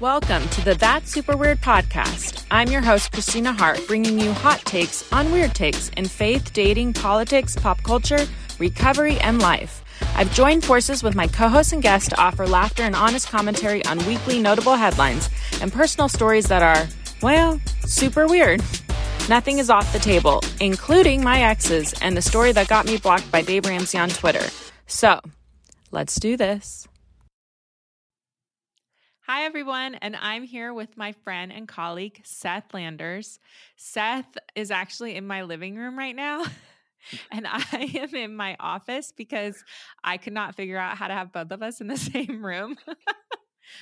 Welcome to the That Super Weird podcast. I'm your host, Kristina Hart, bringing you hot takes on weird takes in faith, dating, politics, pop culture, recovery, and life. I've joined forces with my co hosts and guests to offer laughter and honest commentary on weekly notable headlines and personal stories that are, well, super weird. Nothing is off the table, including my exes and the story that got me blocked by Dave Ramsey on Twitter. So, let's do this. Hi, everyone, and I'm here with my friend and colleague, Seth Landers. Seth is actually in my living room right now, and I am in my office because I could not figure out how to have both of us in the same room.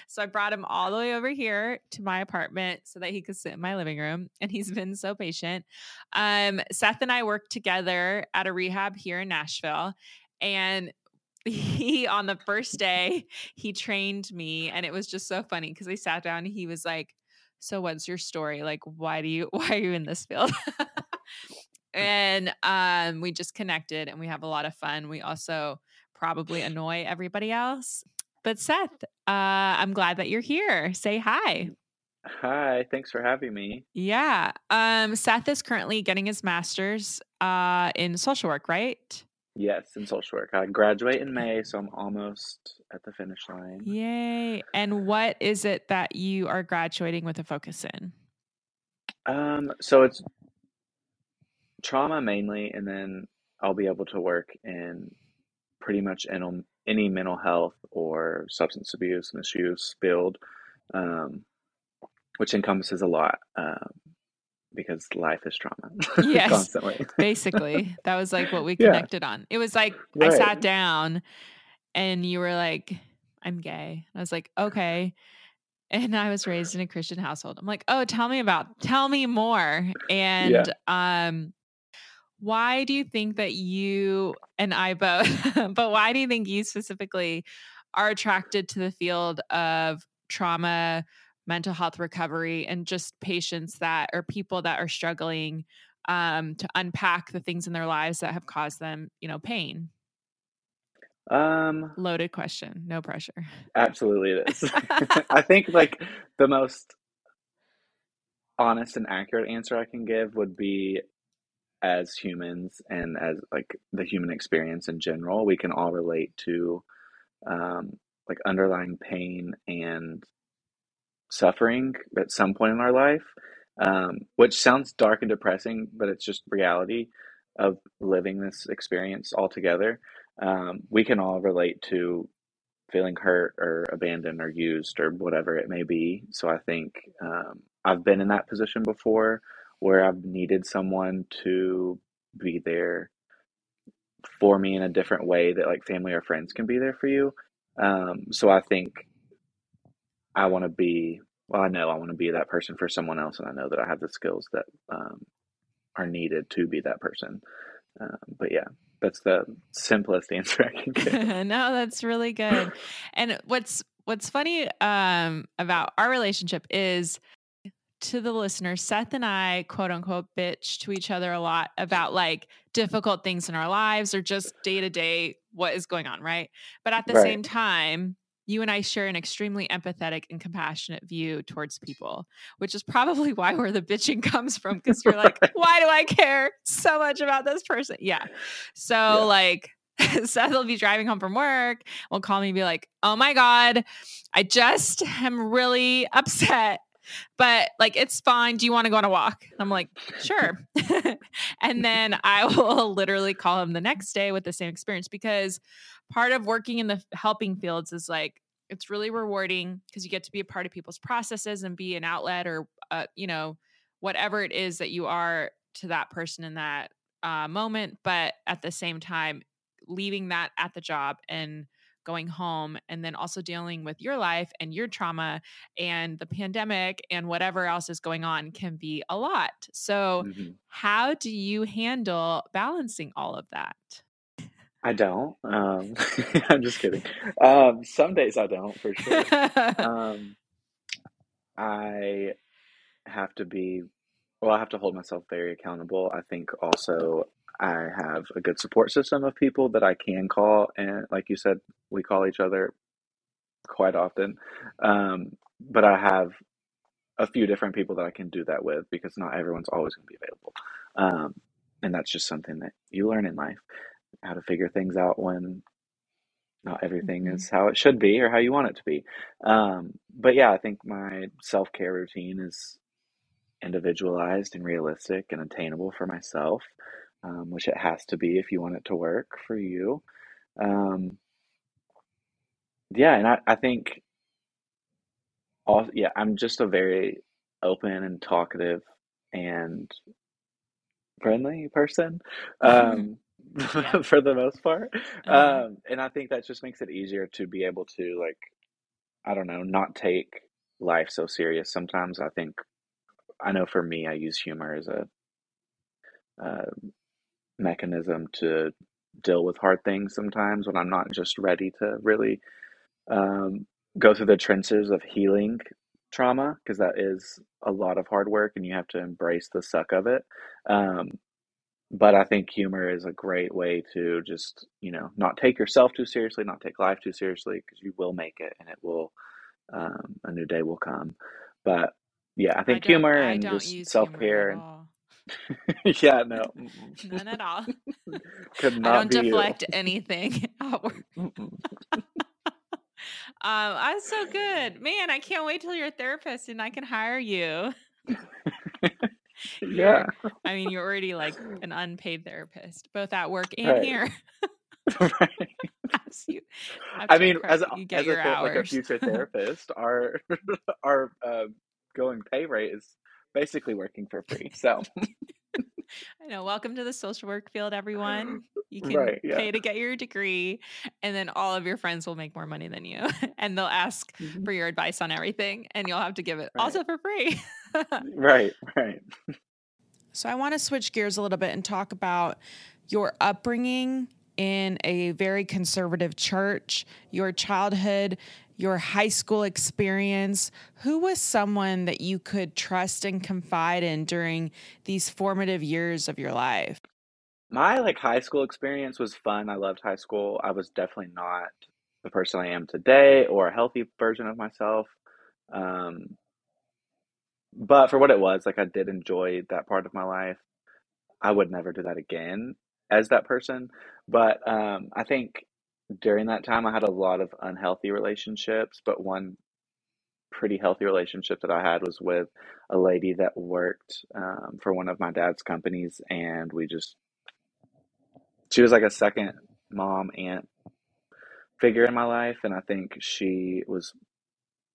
so I brought him all the way over here to my apartment so that he could sit in my living room, and he's been so patient. Um, Seth and I work together at a rehab here in Nashville, and he on the first day he trained me and it was just so funny because we sat down and he was like so what's your story? Like why do you why are you in this field? And um we just connected and we have a lot of fun. We also probably annoy everybody else. But seth uh i'm glad that you're here. Say hi. Hi, thanks for having me. yeah um seth is currently getting his master's uh in social work right Yes, in social work. I graduate in May, so I'm almost at the finish line. Yay. And what is it that you are graduating with a focus in? Um, so it's trauma mainly, and then I'll be able to work in pretty much in any mental health or substance abuse, misuse field, um, which encompasses a lot. Um, because life is trauma yes constantly. basically. That was like what we connected yeah. on. It was like right. i sat down and you were like i'm gay. I was like okay. And i was raised in a christian household. I'm like oh tell me about tell me more. And yeah. um why do you think that you and i both but why do you think you specifically are attracted to the field of trauma mental health recovery and just patients that or people that are struggling um, to unpack the things in their lives that have caused them, you know, pain? Um, loaded question, no pressure. Absolutely, it is. I think like the most honest and accurate answer I can give would be as humans and as like the human experience in general, we can all relate to um, like underlying pain and suffering at some point in our life, um, which sounds dark and depressing, but it's just reality of living this experience altogether. Um, we can all relate to feeling hurt or abandoned or used or whatever it may be. So I think um, I've been in that position before where I've needed someone to be there for me in a different way that like family or friends can be there for you. Um, so I think I want to be well i know i want to be that person for someone else and i know that i have the skills that um, are needed to be that person um, but yeah that's the simplest answer i can give no that's really good and what's what's funny um, about our relationship is to the listeners, Seth and I, quote unquote, bitch to each other a lot about like difficult things in our lives or just day to day what is going on, right? But at the right. same time, you and I share an extremely empathetic and compassionate view towards people, which is probably why where the bitching comes from. Cause you're like, why do I care so much about this person? Yeah. So, yeah. like, Seth will be driving home from work, will call me and be like, oh my God, I just am really upset. But like, it's fine. Do you want to go on a walk? I'm like, sure. and then I will literally call him the next day with the same experience because part of working in the helping fields is like it's really rewarding because you get to be a part of people's processes and be an outlet or uh, you know whatever it is that you are to that person in that uh, moment but at the same time leaving that at the job and going home and then also dealing with your life and your trauma and the pandemic and whatever else is going on can be a lot so mm-hmm. how do you handle balancing all of that I don't. Um, I'm just kidding. Um, some days I don't, for sure. Um, I have to be, well, I have to hold myself very accountable. I think also I have a good support system of people that I can call. And like you said, we call each other quite often. Um, but I have a few different people that I can do that with because not everyone's always going to be available. Um, and that's just something that you learn in life how to figure things out when not everything Mhm. is how it should be or how you want it to be. Um, but yeah, I think my self care routine is individualized and realistic and attainable for myself, um, which it has to be if you want it to work for you. Um, yeah, and I, I think all yeah, I'm just a very open and talkative and friendly person um, Yeah. for the most part. Uh-huh. Um, and I think that just makes it easier to be able to like I don't know, not take life so serious. Sometimes I think I know for me, I use humor as a, uh mechanism to deal with hard things sometimes when I'm not just ready to really um, go through the trenches of healing trauma because that is a lot of hard work and you have to embrace the suck of it. Um, but I think humor is a great way to just, you know, not take yourself too seriously, not take life too seriously because you will make it and it will, um, a new day will come. But yeah, I I think don't humor I and just self care and. yeah, no. None at all. could not I don't be you. deflect anything outward. Um, that's so good. Man, I can't wait till you're a therapist and I can hire you. Yeah, I mean, you're already like an unpaid therapist, both at work and right, here. right. As you I mean, as a you as a like a future therapist, our our uh, going pay rate is basically working for free. So I know. Welcome to the social work field, everyone. You can right, yeah. pay to get your degree, and then all of your friends will make more money than you, and they'll ask Mhm. for your advice on everything, and you'll have to give it Right, also for free. right, right. So I want to switch gears a little bit and talk about your upbringing in a very conservative church, your childhood, your high school experience. Who was someone that you could trust and confide in during these formative years of your life? My like high school experience was fun. I loved high school. I was definitely not the person I am today or a healthy version of myself. Um, but for what it was, like I did enjoy that part of my life. I would never do that again as that person. But um, I think during that time, I had a lot of unhealthy relationships. But one pretty healthy relationship that I had was with a lady that worked um, for one of my dad's companies, and we just she was like a second mom aunt figure in my life, and I think she was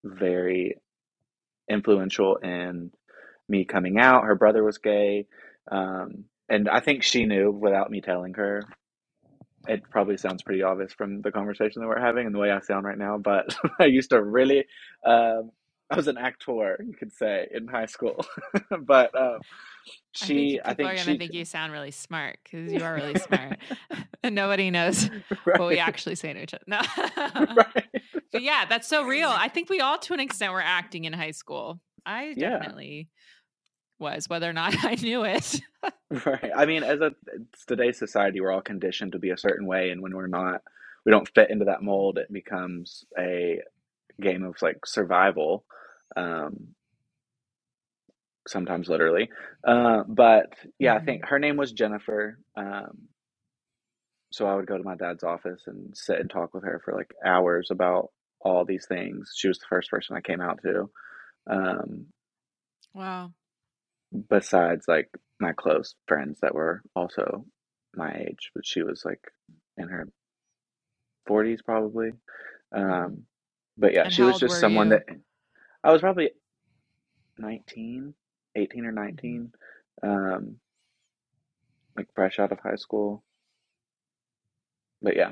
very influential in me coming out. Her brother was gay. Um, and I think she knew without me telling her. It probably sounds pretty obvious from the conversation that we're having and the way I sound right now, but I used to really, um, I was an actor, you could say, in high school. but um, I think she, I think are going to think you sound really smart because you are really smart. and nobody knows right, what we actually say to each other. No. right, but yeah, that's so real. I think we all, to an extent, were acting in high school. I yeah, definitely was, whether or not I knew it. right. I mean, as a it's today's society, we're all conditioned to be a certain way, and when we're not, we don't fit into that mold. It becomes a game of like survival. Um, sometimes literally. Uh, but yeah, I Mhm. think her name was Jennifer. Um, so I would go to my dad's office and sit and talk with her for like hours about all these things. She was the first person I came out to. Um, Wow. Besides like my close friends that were also my age, but she was like in her 40s probably. Um, but yeah, And she was just someone you? that I was probably 19, 18 or 19, um, like fresh out of high school. But yeah,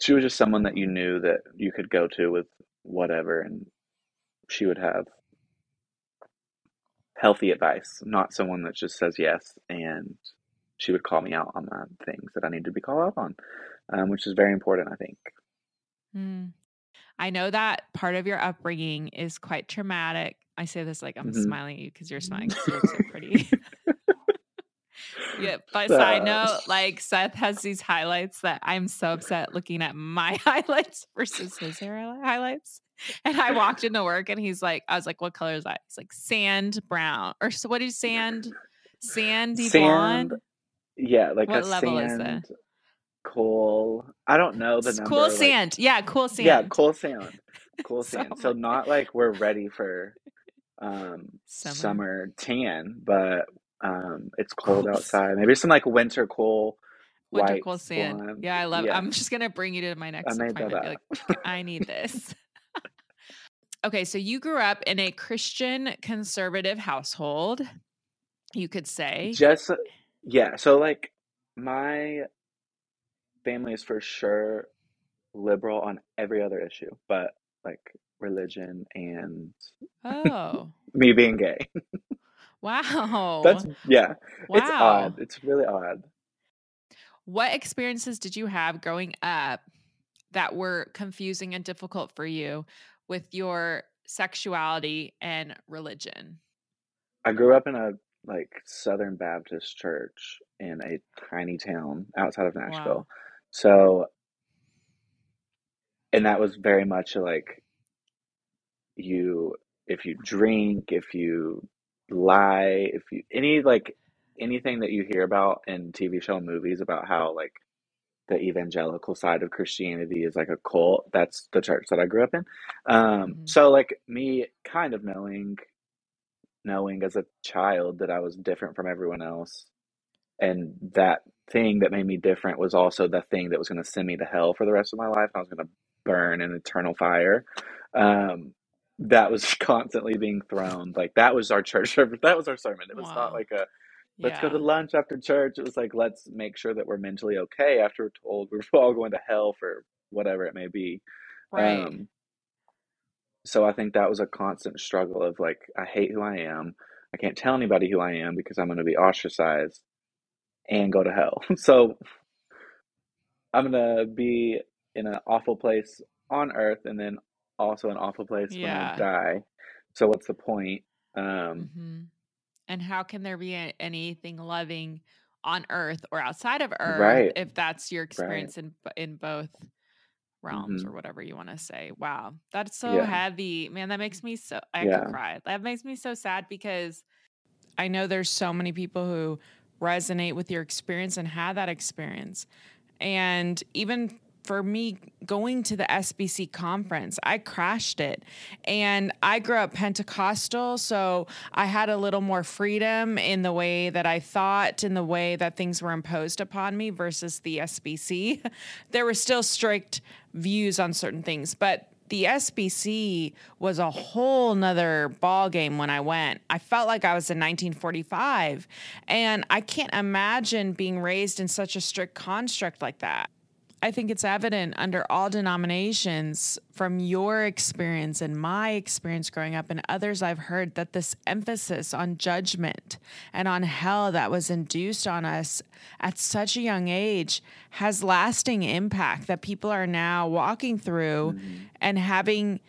she was just someone that you knew that you could go to with whatever, and she would have healthy advice, not someone that just says yes. And she would call me out on the things that I need to be called out on, um, which is very important, I think. Mm. I know that part of your upbringing is quite traumatic. I say this like I'm Mhm. smiling at you because you're smiling 'cause you look so pretty. yeah, but Uh, side note, like Seth has these highlights that I'm so upset looking at my highlights versus his hair highlights. And I walked into work and he's like, I was like, what color is that? He's like, sand brown. Or so what is sand? Sandy Sand, blonde? yeah, like What a level is that? sand coal. I don't know the number. Cool Like, sand. Yeah, cool sand. yeah, cool sand, cool sand. So not like we're ready for um summer. summer tan, but um it's cold Cool outside. Maybe some like winter cool Winter cool sand. blonde. Yeah, I love Yeah, I'm just gonna bring you to my I next that appointment. Like, I need this. Okay, so you grew up in a Christian conservative household, you could say. Just uh, yeah, so like my family is for sure liberal on every other issue, but like religion and Oh, me being gay. wow. That's yeah, Wow. it's odd. It's really odd. What experiences did you have growing up that were confusing and difficult for you with your sexuality and religion? I grew up in a like Southern Baptist church in a tiny town outside of Wow. Nashville. So, and that was very much like you, if you drink, if you lie, if you, any like anything that you hear about in TV show movies about how like the evangelical side of Christianity is like a cult, that's the church that I grew up in. Um, hmm so like me kind of knowing knowing as a child that I was different from everyone else. And that thing that made me different was also the thing that was going to send me to hell for the rest of my life. I was going to burn in eternal fire. Um, that was constantly being thrown. Like that was our church service. That was our sermon. It was not like a let's go to lunch after church. It was like let's make sure that we're mentally okay after we're told we're all going to hell for whatever it may be. Right. Um, so I think that was a constant struggle of like, I hate who I am. I can't tell anybody who I am because I'm going to be ostracized and go to hell. So I'm going to be in an awful place on earth and then also an awful place when I die. So what's the point? Um, hmm And how can there be a- anything loving on earth or outside of earth right, if that's your right. experience in in both realms hmm or whatever you want to say? Wow, that's so Yeah, heavy, man. That makes me so I could cry. That makes me so sad because I know there's so many people who resonate with your experience and had that experience. And even for me going to the SBC conference, I crashed it. And I grew up Pentecostal, so I had a little more freedom in the way that I thought, in the way that things were imposed upon me versus the SBC. There were still strict views on certain things, but the SBC was a whole nother ball game when I went. I felt like I was in 1945, and I can't imagine being raised in such a strict construct like that. I think it's evident under all denominations from your experience and my experience growing up and others I've heard that this emphasis on judgment and on hell that was induced on us at such a young age has lasting impact that people are now walking through hmm and having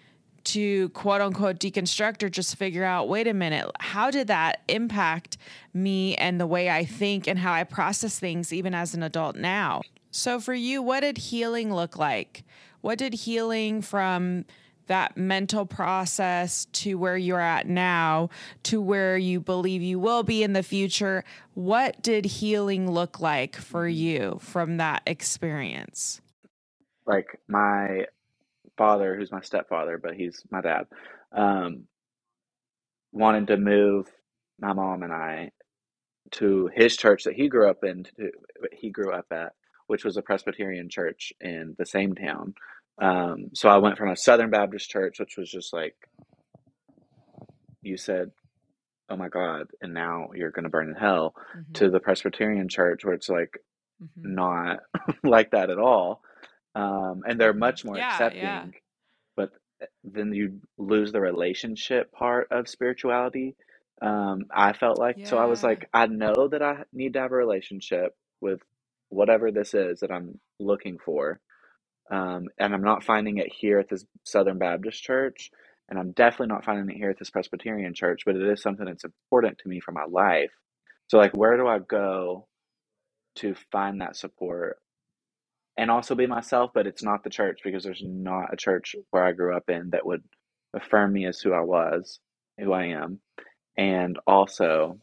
to quote unquote deconstruct or just figure out wait a minute, how did that impact me and the way I think and how I process things even as an adult now? So, for you, what did healing look like? What did healing from that mental process to where you're at now to where you believe you will be in the future? What did healing look like for you from that experience? Like my father, who's my stepfather, but he's my dad, um, wanted to move my mom and I to his church that he grew up in, to, he grew up at, which was a Presbyterian church in the same town. Um, so I went from a Southern Baptist church, which was just like you said, "Oh my God," and now you're going to burn in hell, hmm to the Presbyterian church where it's like hmm not like that at all, um, and they're much more Yeah, yeah. accepting. But eh, then you lose the relationship part of spirituality. Um, I felt like so I was like, I know that I need to have a relationship with whatever this is that I'm looking for. Um, and I'm not finding it here at this Southern Baptist church, and I'm definitely not finding it here at this Presbyterian church, but it is something that's important to me for my life. So like where do I go to find that support and also be myself, but it's not the church because there's not a church where I grew up in that would affirm me as who I was, who I am, and also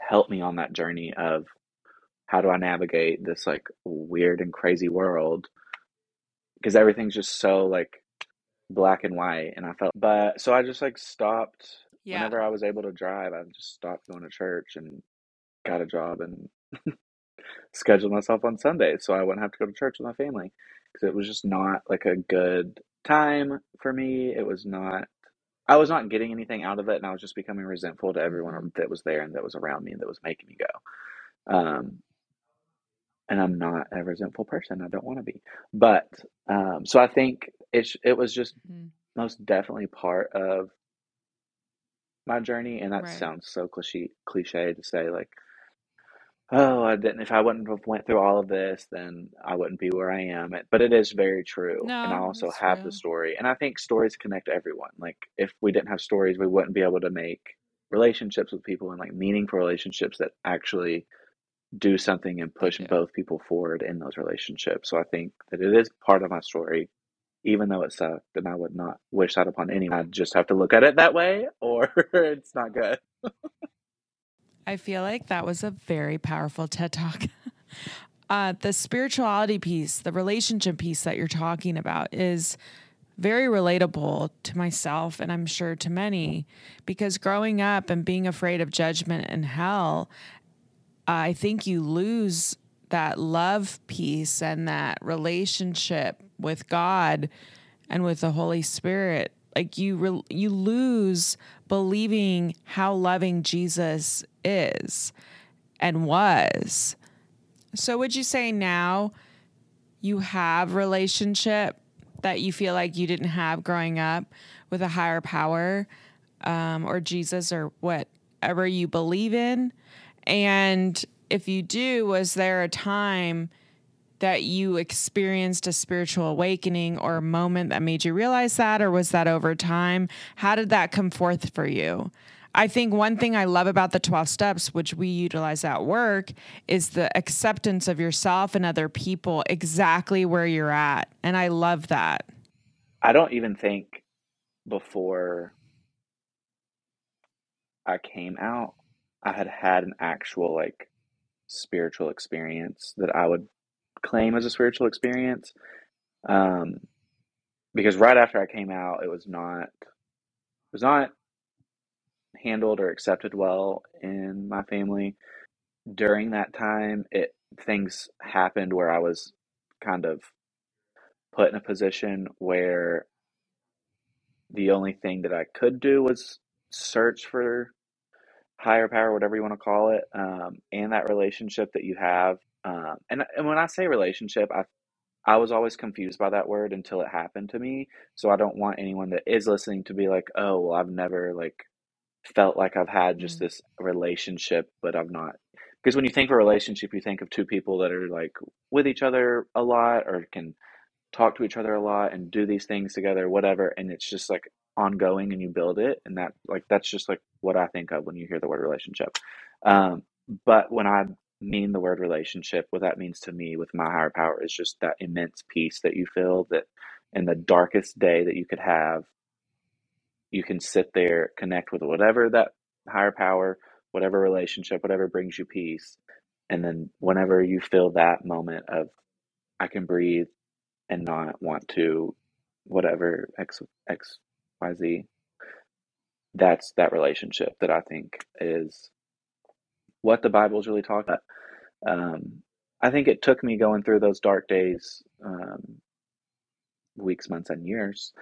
help me on that journey of how do I navigate this like weird and crazy world because everything's just so like black and white and I felt but so I just like stopped Yeah. whenever I was able to drive I just stopped going to church and got a job and scheduled myself on Sundays so I wouldn't have to go to church with my family because it was just not like a good time for me it was not I was not getting anything out of it and I was just becoming resentful to everyone that was there and that was around me and that was making me go um and I'm not a resentful person. I don't want to be. But um so I think it's it was just Mhm. most definitely part of my journey and that Right. sounds so cliche cliche to say like oh I didn't if I wouldn't have went through all of this then I wouldn't be where I am. But it is very true and I also have the story and I think stories connect everyone. Like if we didn't have stories we wouldn't be able to make relationships with people and like meaningful relationships that actually do something and push do. both people forward in those relationships so I think that it is part of my story even though it sucked and I would not wish that upon anyone I just have to look at it that way or it's not good I feel like that was a very powerful TED talk. uh, the spirituality piece, the relationship piece that you're talking about is very relatable to myself and I'm sure to many because growing up and being afraid of judgment and hell, I think you lose that love piece and that relationship with God and with the Holy Spirit. Like you, re- you lose believing how loving Jesus is and was. So, would you say now you have relationship that you feel like you didn't have growing up with a higher power um, or Jesus or whatever you believe in? And if you do, was there a time that you experienced a spiritual awakening or a moment that made you realize that, or was that over time? How did that come forth for you? I think one thing I love about the 12 steps, which we utilize at work, is the acceptance of yourself and other people exactly where you're at. And I love that. I don't even think before I came out I had had an actual like spiritual experience that I would claim as a spiritual experience um because right after I came out it was not it was not handled or accepted well in my family. During that time it things happened where I was kind of put in a position where the only thing that I could do was search for higher power, whatever you want to call it, um, and that relationship that you have. Um, and and when I say relationship, I I was always confused by that word until it happened to me. So I don't want anyone that is listening to be like, oh, well, I've never like felt like I've had just Mm. this relationship, but I've not. Because when you think of a relationship, you think of two people that are like with each other a lot or can talk to each other a lot and do these things together, whatever. And it's just like ongoing and you build it. And that, like, that's just like what I think of when you hear the word relationship. Um, but when I mean the word relationship, what that means to me with my higher power is just that immense peace that you feel that in the darkest day that you could have, you can sit there, connect with whatever that higher power, whatever relationship, whatever brings you peace. And then whenever you feel that moment of, I can breathe and not want to whatever x x y z that's that relationship that i think is what the bible's really talking about um, i think it took me going through those dark days um, weeks months and years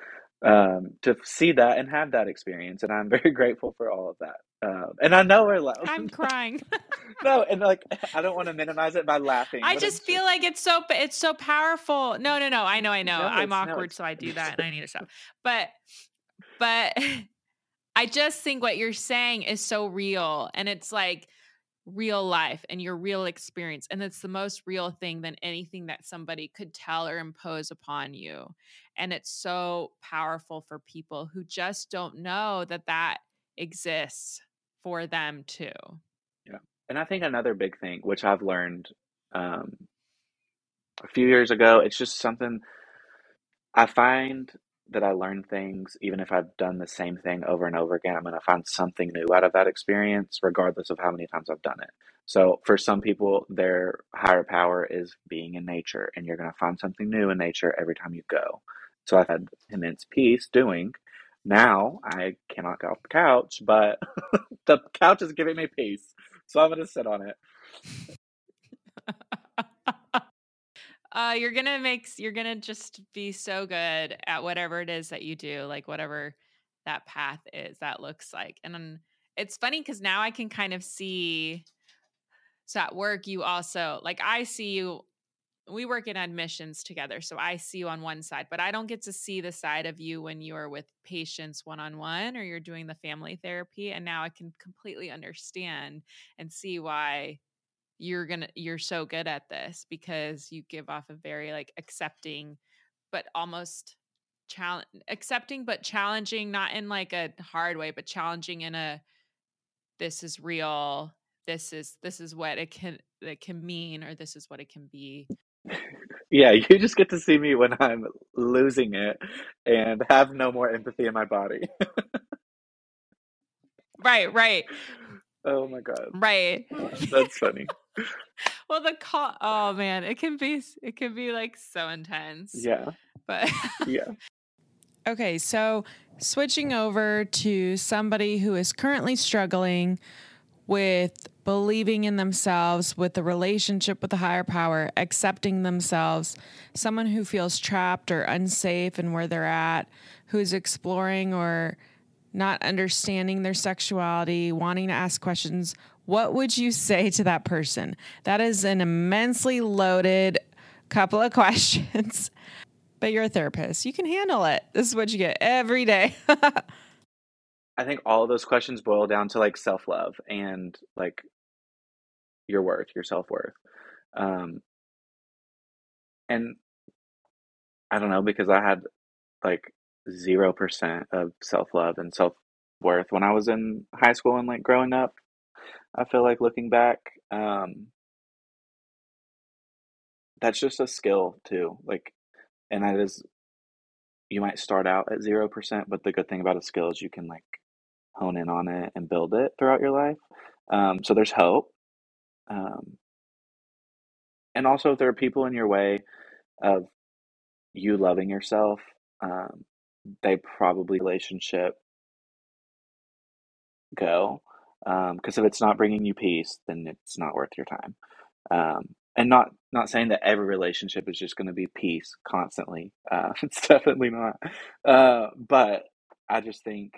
um, to see that and have that experience and i'm very grateful for all of that um, and i know we're loud I'm crying. no and like i don't want to minimize it by laughing I just feel like it's so it's so powerful. No, no, no. I know, I know. no I'm it's no awkward, so I do that, and I need to stop. But, but I just think what you're saying is so real, and it's like real life and your real experience, and it's the most real thing than anything that somebody could tell or impose upon you, and it's so powerful for people who just don't know that that exists for them too. Yeah. And I think another big thing, which I've learned um, a few years ago. It's just something I find that I learn things, even if I've done the same thing over and over again, I'm going to find something new out of that experience, regardless of how many times I've done it. So, for some people, their higher power is being in nature, and you're going to find something new in nature every time you go. So, I've had immense peace doing. Now, I cannot get off the couch, but the couch is giving me peace. So, I'm going to sit on it. Uh, you're gonna make you're gonna just be so good at whatever it is that you do, like whatever that path is that looks like. And then it's funny because now I can kind of see. So at work, you also like I see you. We work in admissions together, so I see you on one side, but I don't get to see the side of you when you are with patients one on one or you're doing the family therapy. And now I can completely understand and see why you're gonna you're so good at this because you give off a very like accepting but almost challenge accepting but challenging not in like a hard way but challenging in a this is real. This is this is what it can it can mean or this is what it can be. Yeah you just get to see me when i'm losing it and have no more empathy in my body. Right right oh my god right that's funny well, the call. Oh man, it can be. It can be like so intense. Yeah. But yeah. Okay, so switching over to somebody who is currently struggling with believing in themselves, with the relationship with the higher power, accepting themselves, someone who feels trapped or unsafe in where they're at, who's exploring or not understanding their sexuality, wanting to ask questions, what would you say to that person? That is an immensely loaded couple of questions, but you're a therapist. You can handle it. This is what you get every day. I think all of those questions boil down to like self love and like your worth, your self worth. Um, and I don't know because I had like 0% of self love and self worth when I was in high school and like growing up. I feel like looking back, um, that's just a skill too. Like, and that is, you might start out at 0%, but the good thing about a skill is you can like hone in on it and build it throughout your life. Um, so there's hope. Um, and also, if there are people in your way of you loving yourself, um, they probably relationship go. Because um, if it's not bringing you peace, then it's not worth your time. Um, and not not saying that every relationship is just going to be peace constantly. Uh, it's definitely not. Uh, but I just think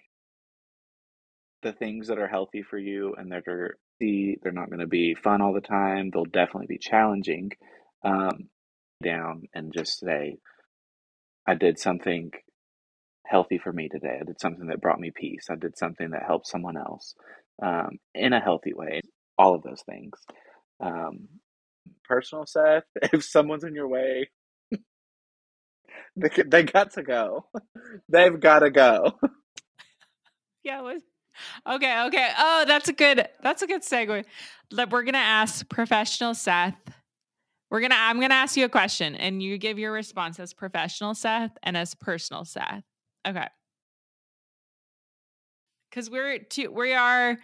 the things that are healthy for you and that are they're not going to be fun all the time. They'll definitely be challenging. Um, down and just say, I did something healthy for me today. I did something that brought me peace. I did something that helped someone else um, in a healthy way. All of those things. Um, personal Seth, if someone's in your way, they, they got to go. They've got to go. Yeah. Was, okay. Okay. Oh, that's a good. That's a good segue. We're gonna ask professional Seth. We're gonna. I'm gonna ask you a question, and you give your response as professional Seth and as personal Seth. Okay. Because we're two. We are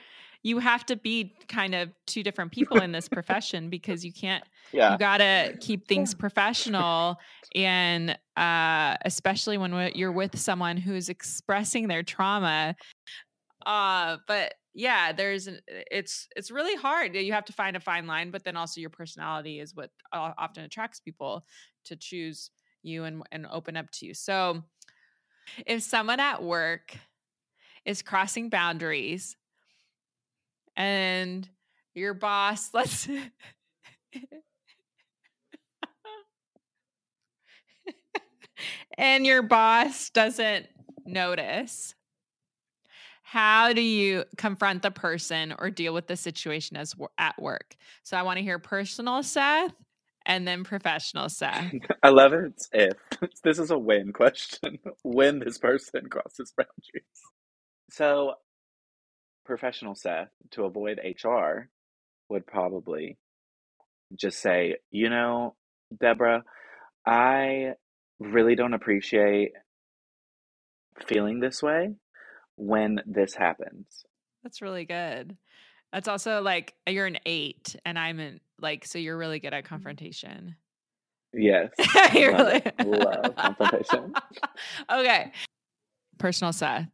you have to be kind of two different people in this profession because you can't yeah. you got to keep things professional and uh, especially when you're with someone who's expressing their trauma uh, but yeah there's it's it's really hard you have to find a fine line but then also your personality is what often attracts people to choose you and and open up to you so if someone at work is crossing boundaries and your boss let's and your boss doesn't notice how do you confront the person or deal with the situation as at work? So i want to hear personal seth and then professional seth i love it if this is a win question when this person crosses boundaries so professional Seth to avoid HR would probably just say, you know, Deborah, I really don't appreciate feeling this way when this happens. That's really good. That's also like you're an eight, and I'm an like, so you're really good at mm-hmm. confrontation. Yes. Love really. Love confrontation. okay. Personal Seth.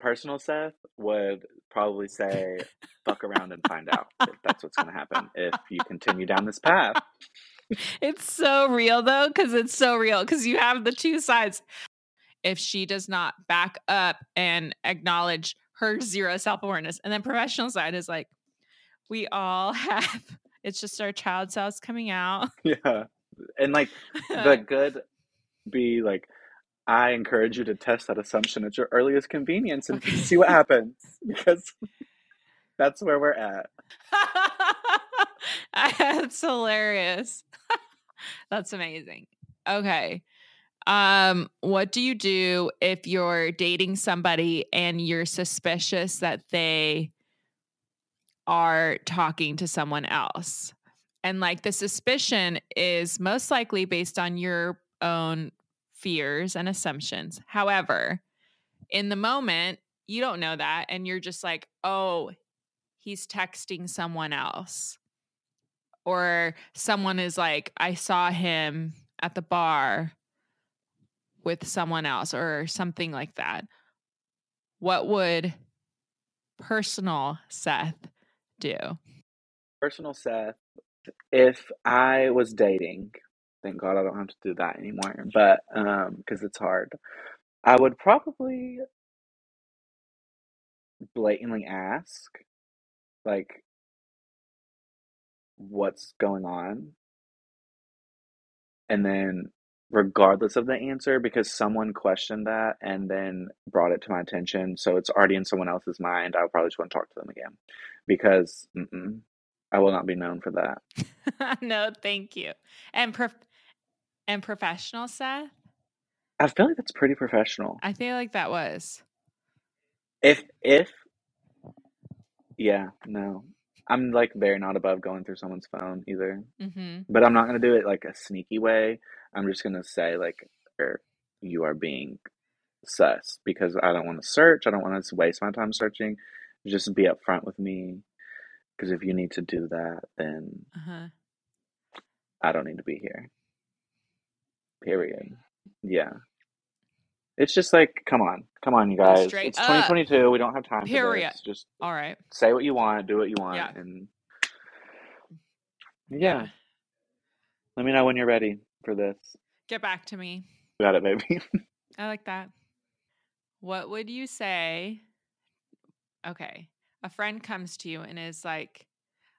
Personal Seth would probably say, fuck around and find out if that's what's going to happen if you continue down this path. It's so real though, because it's so real. Because you have the two sides. If she does not back up and acknowledge her zero self awareness, and then professional side is like, we all have. It's just our child selves coming out. Yeah. And like the good be like, I encourage you to test that assumption at your earliest convenience and Okay. see what happens because that's where we're at. That's hilarious. That's amazing. Okay. Um, what do you do if you're dating somebody and you're suspicious that they are talking to someone else? And like the suspicion is most likely based on your own fears and assumptions. However, in the moment, you don't know that. And you're just like, oh, he's texting someone else. Or someone is like, I saw him at the bar with someone else, or something like that. What would personal Seth do? Personal Seth, if I was dating, thank God I don't have to do that anymore, but um, because it's hard, I would probably blatantly ask, like, what's going on? And then, regardless of the answer, because someone questioned that and then brought it to my attention, so it's already in someone else's mind, I'll probably just want to talk to them again because mm-mm, I will not be known for that. no, thank you. And prof- and professional Seth? I feel like that's pretty professional. I feel like that was. If, if, yeah, no. I'm like very not above going through someone's phone either, Mm-hmm. but I'm not going to do it like a sneaky way. I'm just going to say, like, er, you are being sus because I don't want to search. I don't want to waste my time searching. Just be upfront with me. Because if you need to do that, then Uh-huh. I don't need to be here. Period. Yeah. It's just like, come on. Come on, you guys. straight It's up. 2022. We don't have time for Period. this. Just All right. say what you want, do what you want, Yeah. and Yeah. yeah. Let me know when you're ready for this. Get back to me. Got it, baby. I like that. What would you say? Okay. A friend comes to you and is like,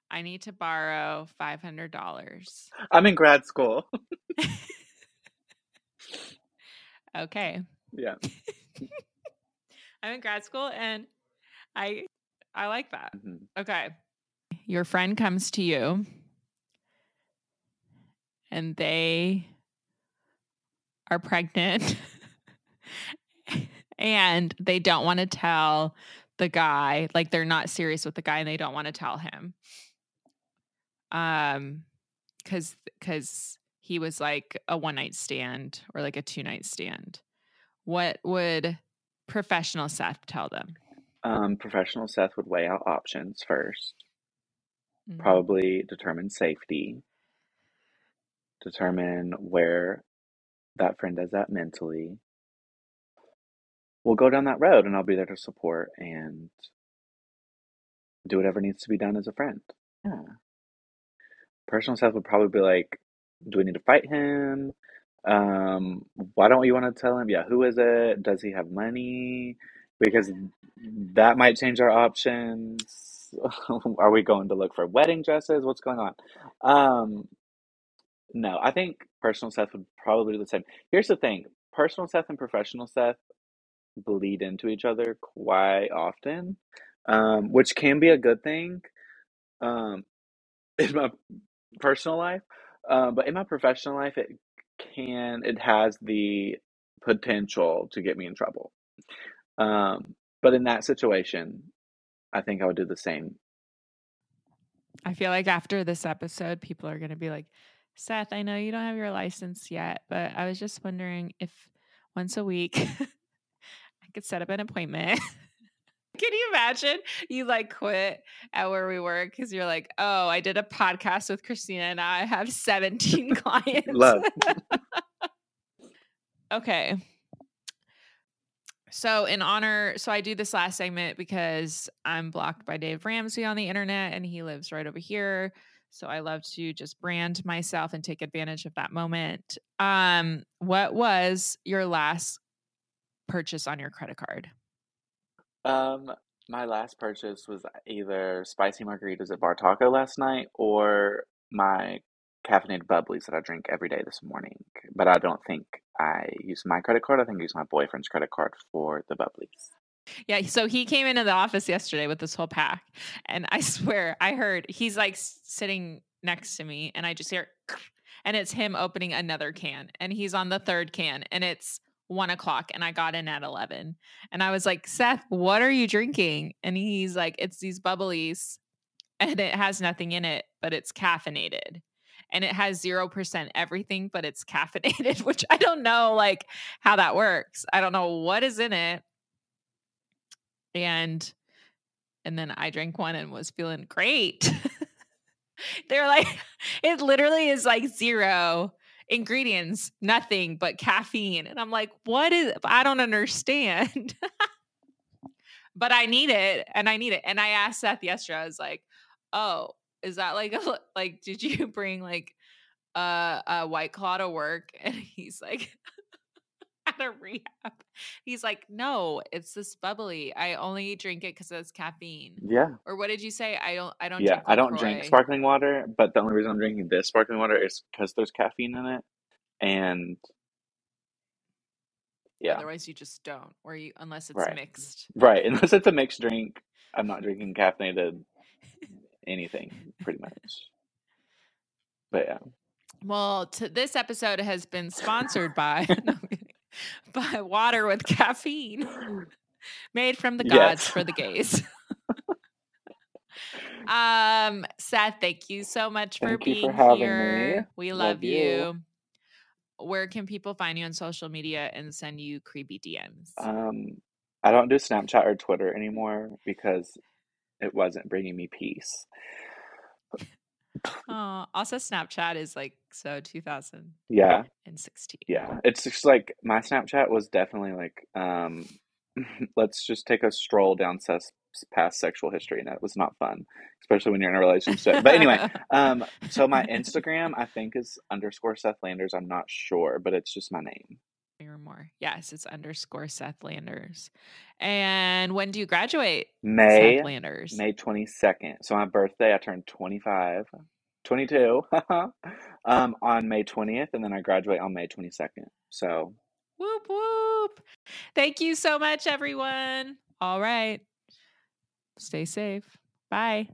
I need to borrow $500. I'm in grad school. Okay. yeah. I'm in grad school and I I like that. hmm Okay. Your friend comes to you and they are pregnant and they don't want to tell the guy, like they're not serious with the guy and they don't want to tell him. Um cuz cuz he was like a one night stand or like a two night stand. What would professional Seth tell them? Um, professional Seth would weigh out options first, Mhm. probably determine safety, determine where that friend is at mentally. We'll go down that road and I'll be there to support and do whatever needs to be done as a friend. Yeah. Personal Seth would probably be like, do we need to fight him? Um, why don't you want to tell him? Yeah, who is it? Does he have money? Because that might change our options. Are we going to look for wedding dresses? What's going on? Um, no, I think personal Seth would probably do the same. Here's the thing personal Seth and professional Seth bleed into each other quite often, um, which can be a good thing um, in my personal life. Um, but in my professional life, it can, it has the potential to get me in trouble. Um, but in that situation, I think I would do the same I feel like after this episode, people are going to be like, Seth, I know you don't have your license yet, but I was just wondering if once a week I could set up an appointment. Can you imagine you like quit at where we work because you're like, oh, I did a podcast with Kristina and I have 17 clients. Love. okay. So, in honor, so I do this last segment because I'm blocked by Dave Ramsey on the internet and he lives right over here. So, I love to just brand myself and take advantage of that moment. Um, what was your last purchase on your credit card? Um, my last purchase was either spicy margaritas at Bar Taco last night or my caffeinated bubblies that I drink every day this morning. But I don't think I use my credit card. I think I use my boyfriend's credit card for the bubblies. Yeah, so he came into the office yesterday with this whole pack, and I swear I heard he's like sitting next to me, and I just hear, and it's him opening another can, and he's on the third can, and it's one o'clock, and I got in at eleven, and I was like, Seth, what are you drinking? And he's like, it's these bubblies, and it has nothing in it, but it's caffeinated and it has 0% everything, but it's caffeinated, which I don't know like how that works. I don't know what is in it. And and then I drank one and was feeling great. They're like it literally is like zero ingredients, nothing but caffeine. And I'm like, what is I don't understand. but I need it and I need it. And I asked Seth yesterday, I was like, oh, is that like a like did you bring like a, a white claw to work and he's like at a rehab he's like no it's this bubbly i only drink it because it's caffeine Yeah. or what did you say i don't i don't Yeah. I don't drink sparkling water, but the only reason I'm drinking this sparkling water is because there's caffeine in it. And yeah, otherwise you just don't or you unless it's Right. mixed right. Unless it's a mixed drink, I'm not drinking caffeinated anything pretty much. But yeah. well this episode has been sponsored by no, I'm kidding. by water with caffeine made from the gods Yes. for the gays. um, Seth, thank you so much for Thank you being for here. me. We Love love, you. you. Where can people find you on social media and send you creepy DMs? Um, I don't do Snapchat or Twitter anymore because it wasn't bringing me peace. Oh, also Snapchat is like so 2016. Yeah, And 16. yeah. It's just like my Snapchat was definitely like, um, let's just take a stroll down ses- past sexual history, and that was not fun, especially when you're in a relationship. But anyway, um, so my Instagram I think is underscore Seth Landers. I'm not sure, but it's just my name. Or more. Yes, it's underscore Seth Landers. And when do you graduate? May Seth Landers. May 22nd. So my birthday, I turned 25, 22 um, on May 20th, and then I graduate on May 22nd. So Whoop whoop. Thank you so much, everyone. All right. Stay safe. Bye.